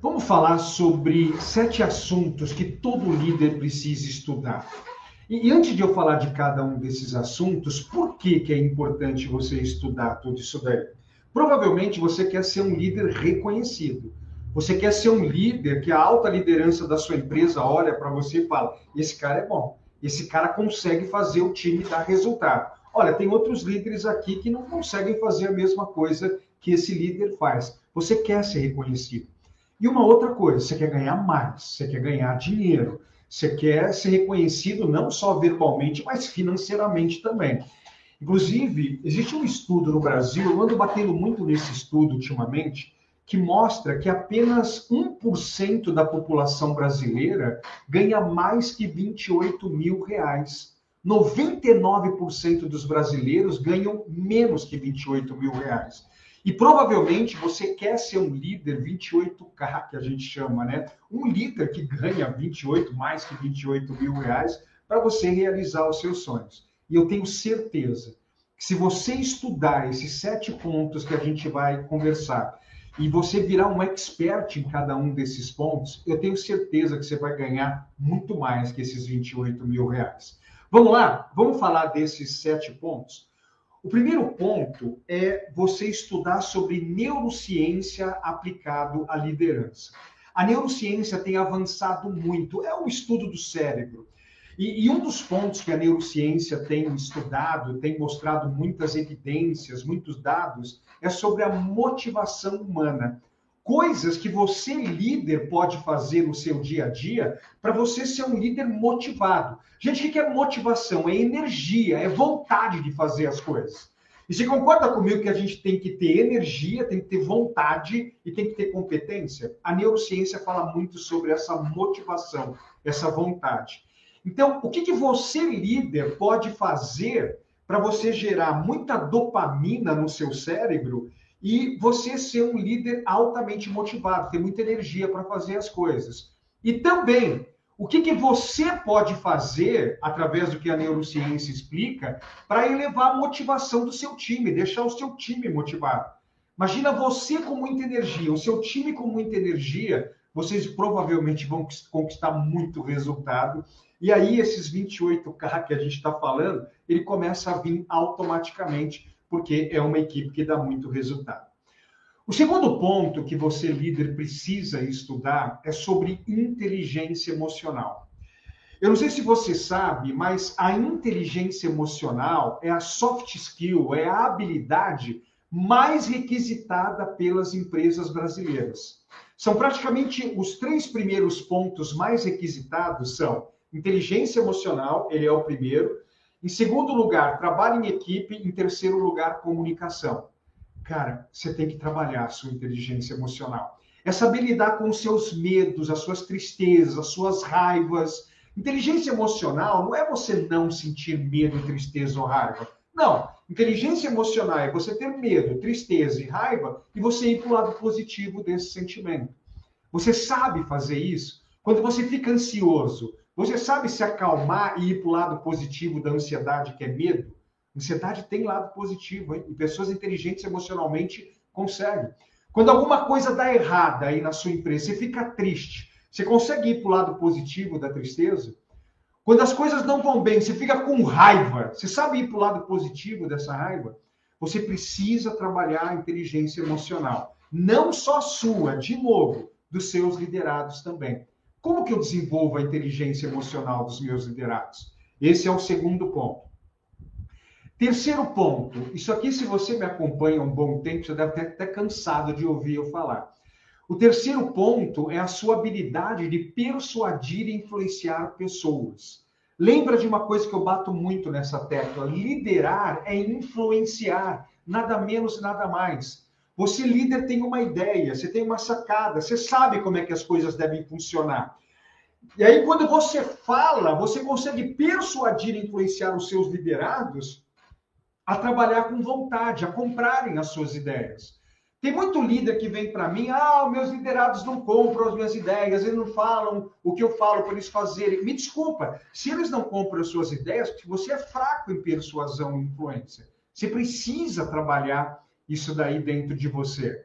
Vamos falar sobre sete assuntos que todo líder precisa estudar. E, antes de eu falar de cada um desses assuntos, por que, que é importante você estudar tudo isso daí? Provavelmente você quer ser um líder reconhecido. Você quer ser um líder que a alta liderança da sua empresa olha para você e fala: esse cara é bom, esse cara consegue fazer o time dar resultado. Olha, tem outros líderes aqui que não conseguem fazer a mesma coisa que esse líder faz. Você quer ser reconhecido. E uma outra coisa, você quer ganhar mais, você quer ganhar dinheiro, você quer ser reconhecido não só verbalmente, mas financeiramente também. Inclusive, existe um estudo no Brasil, eu ando batendo muito nesse estudo ultimamente, que mostra que apenas 1% da população brasileira ganha mais que 28 mil reais. 99% dos brasileiros ganham menos que 28 mil reais. E provavelmente você quer ser um líder 28K, que a gente chama, né? Um líder que ganha 28, mais que 28 mil reais, para você realizar os seus sonhos. E eu tenho certeza que se você estudar esses sete pontos que a gente vai conversar e você virar um expert em cada um desses pontos, eu tenho certeza que você vai ganhar muito mais que esses 28 mil reais. Vamos lá? Vamos falar desses sete pontos? O primeiro ponto é você estudar sobre neurociência aplicado à liderança. A neurociência tem avançado muito, é um estudo do cérebro. E, e, um dos pontos que a neurociência tem estudado, tem mostrado muitas evidências, muitos dados, é sobre a motivação humana coisas que você, líder, pode fazer no seu dia a dia para você ser um líder motivado. Gente, o que é motivação? É energia, é vontade de fazer as coisas. E você concorda comigo que a gente tem que ter energia, tem que ter vontade e tem que ter competência? A neurociência fala muito sobre essa motivação, essa vontade. Então, o que, que você, líder, pode fazer para você gerar muita dopamina no seu cérebro e você ser um líder altamente motivado, ter muita energia para fazer as coisas. E também, o que, que você pode fazer, através do que a neurociência explica, para elevar a motivação do seu time, deixar o seu time motivado. Imagina você com muita energia, o seu time com muita energia, vocês provavelmente vão conquistar muito resultado. E aí, esses 28K que a gente está falando, ele começa a vir automaticamente porque é uma equipe que dá muito resultado. O segundo ponto que você, líder, precisa estudar é sobre inteligência emocional. Eu não sei se você sabe, mas a inteligência emocional é a soft skill, é a habilidade mais requisitada pelas empresas brasileiras. São praticamente os três primeiros pontos mais requisitados são inteligência emocional, ele é o primeiro, em segundo lugar, trabalho em equipe. Em terceiro lugar, comunicação. Cara, você tem que trabalhar a sua inteligência emocional. É saber lidar com os seus medos, as suas tristezas, as suas raivas. Inteligência emocional não é você não sentir medo, tristeza ou raiva. Não. Inteligência emocional é você ter medo, tristeza e raiva e você ir para o lado positivo desse sentimento. Você sabe fazer isso? Quando você fica ansioso, você sabe se acalmar e ir para o lado positivo da ansiedade, que é medo? Ansiedade tem lado positivo, hein? E pessoas inteligentes emocionalmente conseguem. Quando alguma coisa dá errada aí na sua empresa, você fica triste. Você consegue ir para o lado positivo da tristeza? Quando as coisas não vão bem, você fica com raiva. Você sabe ir para o lado positivo dessa raiva? Você precisa trabalhar a inteligência emocional. Não só sua, de novo, dos seus liderados também. Como que eu desenvolvo a inteligência emocional dos meus liderados? Esse é o segundo ponto. Terceiro ponto, isso aqui, se você me acompanha um bom tempo, você deve até cansado de ouvir eu falar. O terceiro ponto é a sua habilidade de persuadir e influenciar pessoas. Lembra de uma coisa que eu bato muito nessa tecla: liderar é influenciar, nada menos, nada mais. Você, líder, tem uma ideia, você tem uma sacada, você sabe como é que as coisas devem funcionar. E aí, quando você fala, você consegue persuadir e influenciar os seus liderados a trabalhar com vontade, a comprarem as suas ideias. Tem muito líder que vem para mim, ah, meus liderados não compram as minhas ideias, eles não falam o que eu falo para eles fazerem. Me desculpa, se eles não compram as suas ideias, você é fraco em persuasão e influência. Você precisa trabalhar isso daí dentro de você.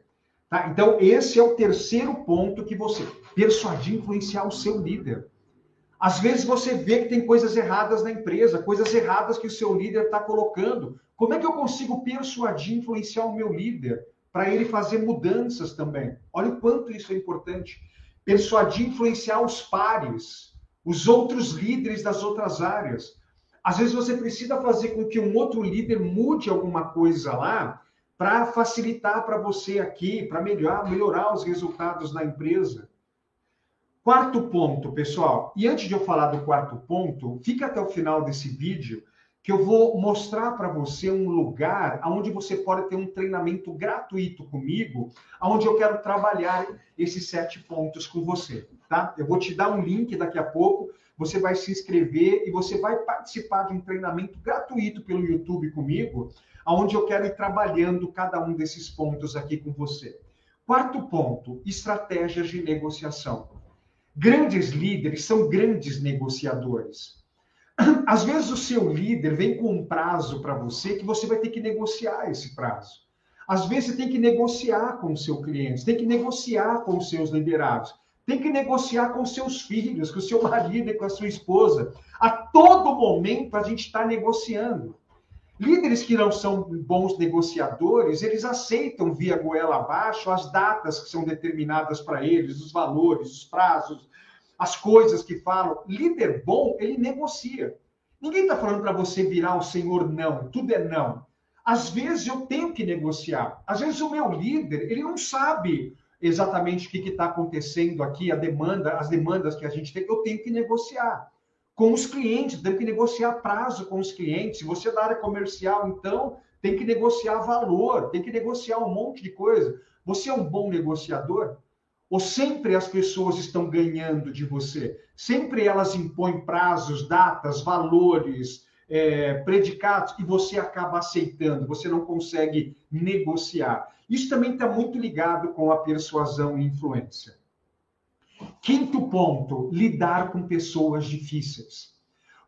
Tá? Então, esse é o terceiro ponto que você persuadir, influenciar o seu líder. Às vezes você vê que tem coisas erradas na empresa, coisas erradas que o seu líder está colocando. Como é que eu consigo persuadir, influenciar o meu líder para ele fazer mudanças também? Olha o quanto isso é importante. Persuadir, influenciar os pares, os outros líderes das outras áreas. Às vezes você precisa fazer com que um outro líder mude alguma coisa lá para facilitar para você aqui, para melhorar, melhorar os resultados na empresa. Quarto ponto, pessoal. E antes de eu falar do quarto ponto, fica até o final desse vídeo que eu vou mostrar para você um lugar onde você pode ter um treinamento gratuito comigo, onde eu quero trabalhar esses sete pontos com você, tá? Eu vou te dar um link daqui a pouco, você vai se inscrever e você vai participar de um treinamento gratuito pelo YouTube comigo, onde eu quero ir trabalhando cada um desses pontos aqui com você. Quarto ponto, estratégias de negociação. Grandes líderes são grandes negociadores. Às vezes o seu líder vem com um prazo para você que você vai ter que negociar esse prazo. Às vezes você tem que negociar com o seu cliente, tem que negociar com os seus liderados, tem que negociar com os seus filhos, com o seu marido e com a sua esposa. A todo momento a gente está negociando. Líderes que não são bons negociadores, eles aceitam via goela abaixo as datas que são determinadas para eles, os valores, os prazos, as coisas que falam. Líder bom, ele negocia. Ninguém está falando para você virar o senhor não, tudo é não. Às vezes eu tenho que negociar. Às vezes o meu líder, ele não sabe exatamente o que está acontecendo aqui, a demanda, as demandas que a gente tem, eu tenho que negociar com os clientes, tem que negociar prazo com os clientes. Se você é da área comercial, então, tem que negociar valor, tem que negociar um monte de coisa. Você é um bom negociador? Ou sempre as pessoas estão ganhando de você? Sempre elas impõem prazos, datas, valores, é, predicados, e você acaba aceitando, você não consegue negociar. Isso também está muito ligado com a persuasão e influência. Quinto ponto, lidar com pessoas difíceis.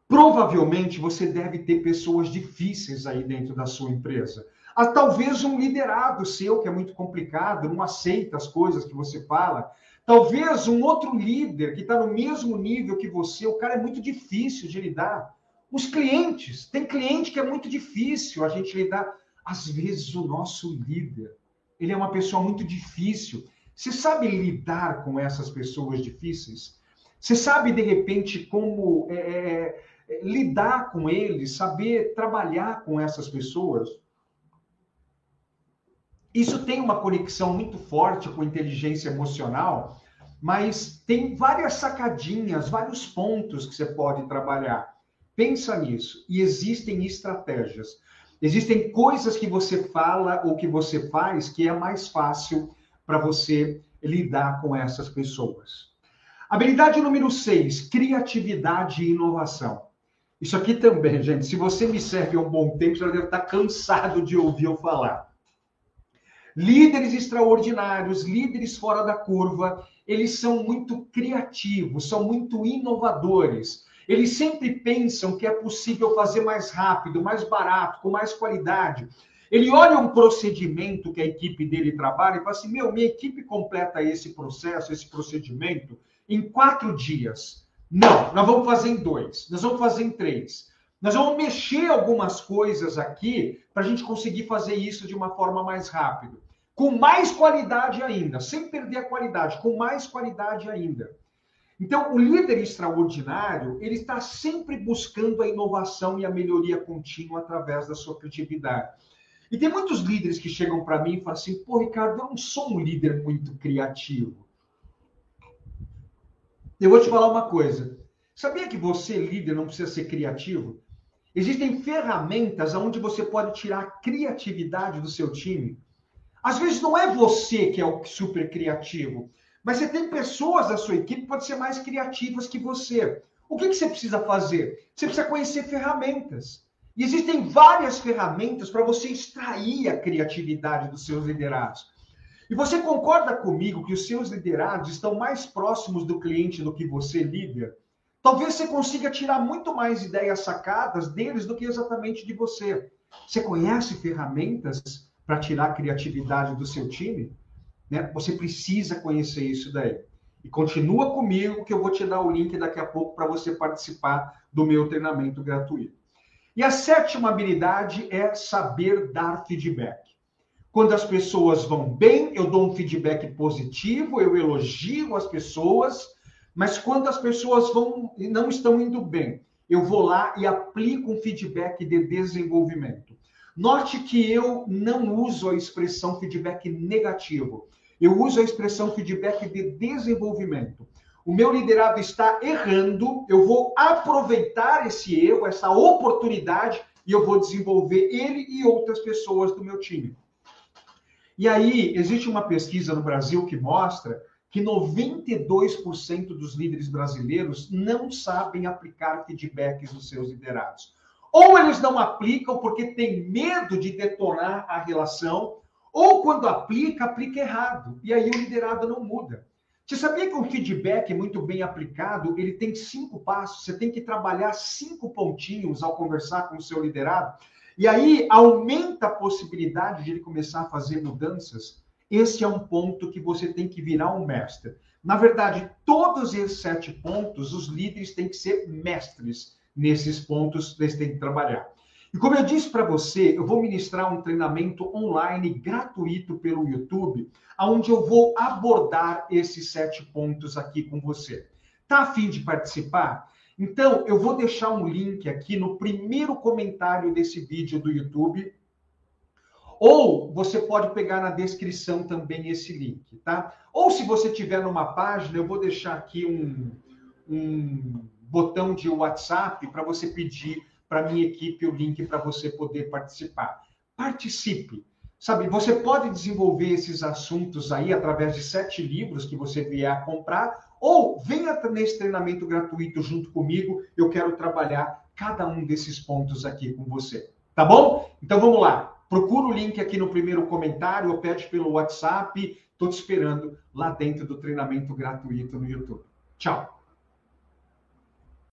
Provavelmente você deve ter pessoas difíceis aí dentro da sua empresa. Ah, talvez um liderado seu que é muito complicado, não aceita as coisas que você fala. Talvez um outro líder que está no mesmo nível que você, o cara é muito difícil de lidar. Os clientes, tem cliente que é muito difícil a gente lidar. Às vezes o nosso líder, ele é uma pessoa muito difícil. Você sabe lidar com essas pessoas difíceis? Você sabe, de repente, como é, é, é, lidar com eles, saber trabalhar com essas pessoas? Isso tem uma conexão muito forte com inteligência emocional, mas tem várias sacadinhas, vários pontos que você pode trabalhar. Pensa nisso. E existem estratégias. Existem coisas que você fala ou que você faz que é mais fácil para você lidar com essas pessoas. Habilidade número 6, criatividade e inovação. Isso aqui também, gente, se você me serve há um bom tempo, já deve estar cansado de ouvir eu falar. Líderes extraordinários, líderes fora da curva, eles são muito criativos, são muito inovadores. Eles sempre pensam que é possível fazer mais rápido, mais barato, com mais qualidade. Ele olha um procedimento que a equipe dele trabalha e fala assim: meu, minha equipe completa esse processo, esse procedimento, em quatro dias. Não, nós vamos fazer em dois, nós vamos fazer em três. Nós vamos mexer algumas coisas aqui para a gente conseguir fazer isso de uma forma mais rápida. Com mais qualidade ainda, sem perder a qualidade, com mais qualidade ainda. Então, o líder extraordinário, ele está sempre buscando a inovação e a melhoria contínua através da sua criatividade. E tem muitos líderes que chegam para mim e falam assim: pô, Ricardo, eu não sou um líder muito criativo. Eu vou te falar uma coisa. Sabia que você, líder, não precisa ser criativo? Existem ferramentas onde você pode tirar a criatividade do seu time. Às vezes não é você que é o super criativo, mas você tem pessoas da sua equipe que podem ser mais criativas que você. O que, que você precisa fazer? Você precisa conhecer ferramentas. E existem várias ferramentas para você extrair a criatividade dos seus liderados. E você concorda comigo que os seus liderados estão mais próximos do cliente do que você, líder? Talvez você consiga tirar muito mais ideias sacadas deles do que exatamente de você. Você conhece ferramentas para tirar a criatividade do seu time? Né? Você precisa conhecer isso daí. E continua comigo que eu vou te dar o link daqui a pouco para você participar do meu treinamento gratuito. E a sétima habilidade é saber dar feedback. Quando as pessoas vão bem, eu dou um feedback positivo, eu elogio as pessoas, mas quando as pessoas vão não estão indo bem, eu vou lá e aplico um feedback de desenvolvimento. Note que eu não uso a expressão feedback negativo. Eu uso a expressão feedback de desenvolvimento. O meu liderado está errando, eu vou aproveitar esse erro, essa oportunidade, e eu vou desenvolver ele e outras pessoas do meu time. E aí, existe uma pesquisa no Brasil que mostra que 92% dos líderes brasileiros não sabem aplicar feedbacks nos seus liderados. Ou eles não aplicam porque tem medo de detonar a relação, ou quando aplica, aplica errado. E aí o liderado não muda. Você sabia que um feedback muito bem aplicado, ele tem cinco passos, você tem que trabalhar cinco pontinhos ao conversar com o seu liderado, e aí aumenta a possibilidade de ele começar a fazer mudanças. Esse é um ponto que você tem que virar um mestre. Na verdade, todos esses sete pontos, os líderes têm que ser mestres nesses pontos, eles têm que trabalhar. E como eu disse para você, eu vou ministrar um treinamento online gratuito pelo YouTube, onde eu vou abordar esses sete pontos aqui com você. Tá afim de participar? Então, eu vou deixar um link aqui no primeiro comentário desse vídeo do YouTube. Ou você pode pegar na descrição também esse link, tá? Ou se você tiver numa página, eu vou deixar aqui um, um botão de WhatsApp para você pedir para minha equipe o link para você poder participar. Participe. Sabe, você pode desenvolver esses assuntos aí através de sete livros que você vier a comprar, ou venha nesse treinamento gratuito junto comigo. Eu quero trabalhar cada um desses pontos aqui com você. Tá bom? Então vamos lá. Procura o link aqui no primeiro comentário ou pede pelo WhatsApp. Estou te esperando lá dentro do treinamento gratuito no YouTube. Tchau.